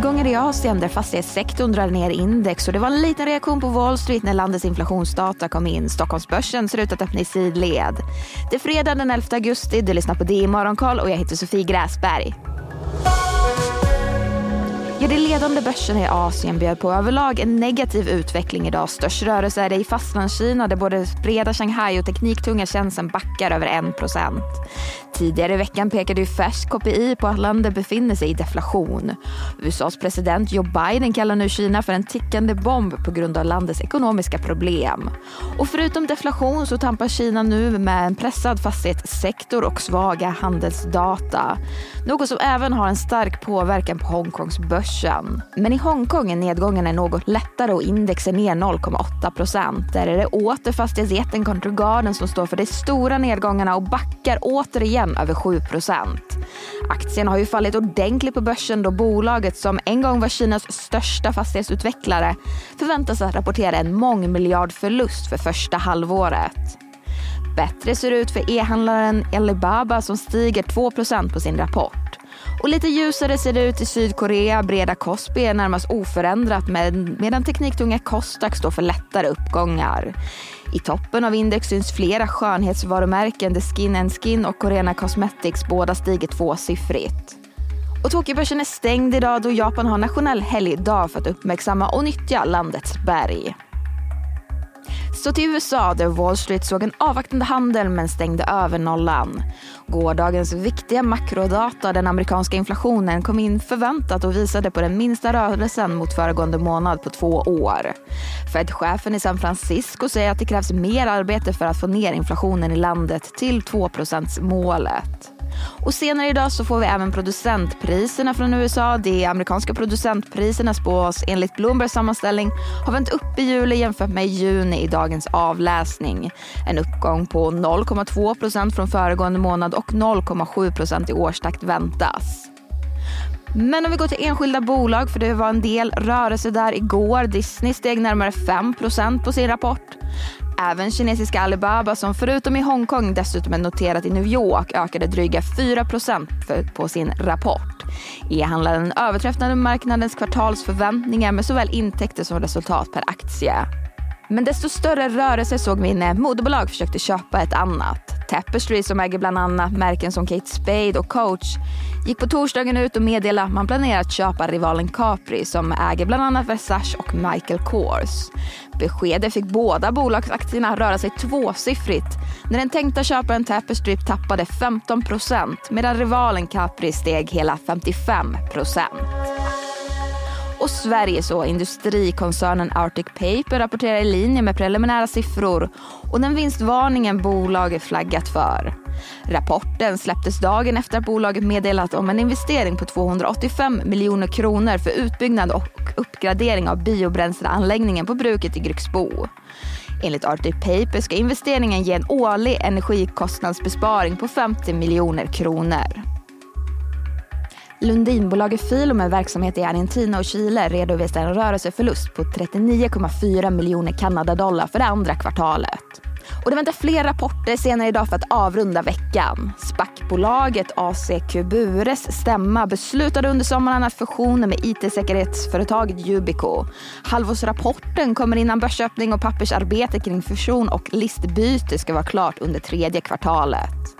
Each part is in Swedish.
nedgångar i Asien där fastighetssektorn drar ner index och det var en liten reaktion på Wall Street när landets inflationsdata kom in. Stockholmsbörsen ser ut att öppna i sidled. Det är fredag den 11 augusti, du lyssnar på DI Morgonkoll och jag heter Sofie Gräsberg. De ledande börserna i Asien bjöd på överlag en negativ utveckling idag. Störst rörelse är det i Fastlandskina där både breda Shanghai och tekniktunga tjänsten backar över 1 Tidigare i veckan pekade ju färsk KPI på att landet befinner sig i deflation. USAs president Joe Biden kallar nu Kina för en tickande bomb på grund av landets ekonomiska problem. Och förutom deflation så tampar Kina nu med en pressad fastighetssektor och svaga handelsdata. Något som även har en stark påverkan på Hongkongs börs börsen. Men i Hongkong är nedgången är något lättare och index är ner 0,8 procent. Där är det åter fastighetsjätten Country Garden som står för de stora nedgångarna och backar återigen över 7% Aktien har ju fallit ordentligt på börsen då bolaget som en gång var Kinas största fastighetsutvecklare förväntas att rapportera en mångmiljardförlust för första halvåret. Bättre ser det ut för e-handlaren Alibaba som stiger 2% på sin rapport. Och lite ljusare ser det ut i Sydkorea. Breda Kospi är närmast oförändrat medan tekniktunga Kostak står för lättare uppgångar. I toppen av index syns flera skönhetsvarumärken där Skin Skin och Corena Cosmetics båda stiger tvåsiffrigt. Och Tokyobörsen är stängd idag då Japan har nationell helgdag för att uppmärksamma och nyttja landets berg. Så till USA där Wall Street såg en avvaktande handel men stängde över nollan. Gårdagens viktiga makrodata, den amerikanska inflationen, kom in förväntat och visade på den minsta rörelsen mot föregående månad på två år. Fed-chefen i San Francisco säger att det krävs mer arbete för att få ner inflationen i landet till 2% målet. Och senare idag så får vi även producentpriserna från USA. De amerikanska producentpriserna spås enligt Bloombergs sammanställning ha vänt upp i juli jämfört med juni i dagens avläsning. En uppgång på 0,2 procent från föregående månad och 0,7 procent i årstakt väntas. Men om vi går till enskilda bolag, för det var en del rörelse där igår. Disney steg närmare 5% på sin rapport. Även kinesiska Alibaba som förutom i Hongkong dessutom är noterat i New York ökade dryga 4% på sin rapport. E-handlaren överträffade marknadens kvartalsförväntningar med såväl intäkter som resultat per aktie. Men desto större rörelse såg vi när moderbolag försökte köpa ett annat. Tapestry som äger bland annat märken som Kate Spade och Coach gick på torsdagen ut och meddelade att man planerar att köpa rivalen Capri som äger bland annat Versace och Michael Kors. Beskedet fick båda bolagsaktierna röra sig tvåsiffrigt när den tänkta köparen Tapestry tappade 15% medan rivalen Capri steg hela 55 och Sveriges och industrikoncernen Arctic Paper rapporterar i linje med preliminära siffror och den vinstvarningen bolaget flaggat för. Rapporten släpptes dagen efter att bolaget meddelat om en investering på 285 miljoner kronor för utbyggnad och uppgradering av biobränsleanläggningen på bruket i Grycksbo. Enligt Arctic Paper ska investeringen ge en årlig energikostnadsbesparing på 50 miljoner kronor. Lundinbolaget Filo med verksamhet i Argentina och Chile redovisar en rörelseförlust på 39,4 miljoner Kanadadollar för det andra kvartalet. Och det väntar fler rapporter senare idag för att avrunda veckan. SPAC-bolaget ACQ Bures stämma beslutade under sommaren att fusionen med it-säkerhetsföretaget Yubico. Halvårsrapporten kommer innan börsöppning och pappersarbete kring fusion och listbyte ska vara klart under tredje kvartalet.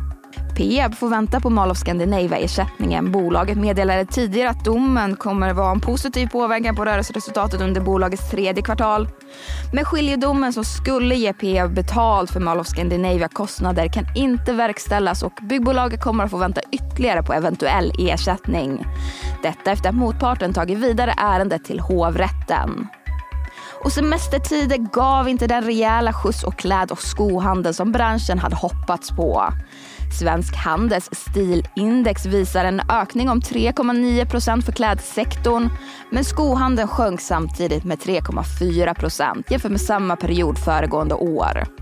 Peab får vänta på Mall of Scandinavia-ersättningen. Bolaget meddelade tidigare att domen kommer vara en positiv påverkan på rörelseresultatet under bolagets tredje kvartal. Men skiljedomen som skulle ge Peab betalt för Mall of Scandinavia-kostnader kan inte verkställas och byggbolaget kommer att få vänta ytterligare på eventuell ersättning. Detta efter att motparten tagit vidare ärendet till hovrätten. Och semestertider gav inte den rejäla skjuts och kläd och skohandel som branschen hade hoppats på. Svensk Handels stilindex visar en ökning om 3,9 procent för klädsektorn men skohandeln sjönk samtidigt med 3,4 procent jämfört med samma period föregående år.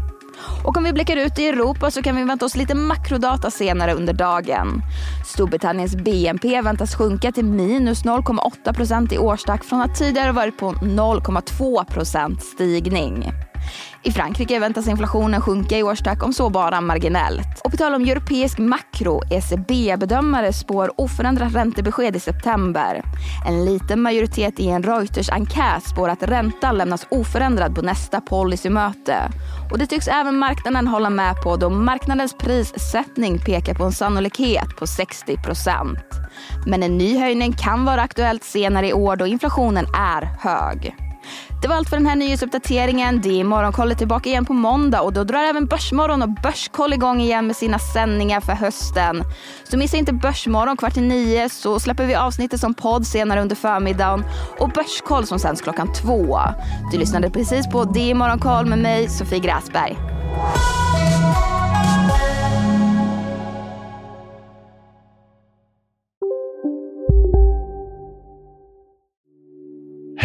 Och om vi blickar ut i Europa så kan vi vänta oss lite makrodata senare under dagen. Storbritanniens BNP väntas sjunka till minus 0,8% i årstakt från att tidigare varit på 0,2% stigning. I Frankrike väntas inflationen sjunka i årstakt om så bara marginellt. Och på tal om europeisk makro, ECB-bedömare spår oförändrat räntebesked i september. En liten majoritet i en Reuters-enkät spår att räntan lämnas oförändrad på nästa policymöte. Och det tycks även marknaden hålla med på då marknadens prissättning pekar på en sannolikhet på 60 procent. Men en ny höjning kan vara aktuellt senare i år då inflationen är hög. Det var allt för den här nyhetsuppdateringen. Det är Morgonkollet tillbaka igen på måndag och då drar även Börsmorgon och Börskoll igång igen med sina sändningar för hösten. Så missa inte Börsmorgon kvart i nio så släpper vi avsnittet som podd senare under förmiddagen och Börskoll som sänds klockan två. Du lyssnade precis på Det är Morgonkoll med mig, Sofie Gräsberg.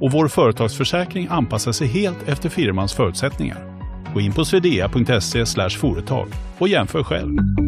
och vår företagsförsäkring anpassar sig helt efter firmans förutsättningar. Gå in på swedea.se företag och jämför själv.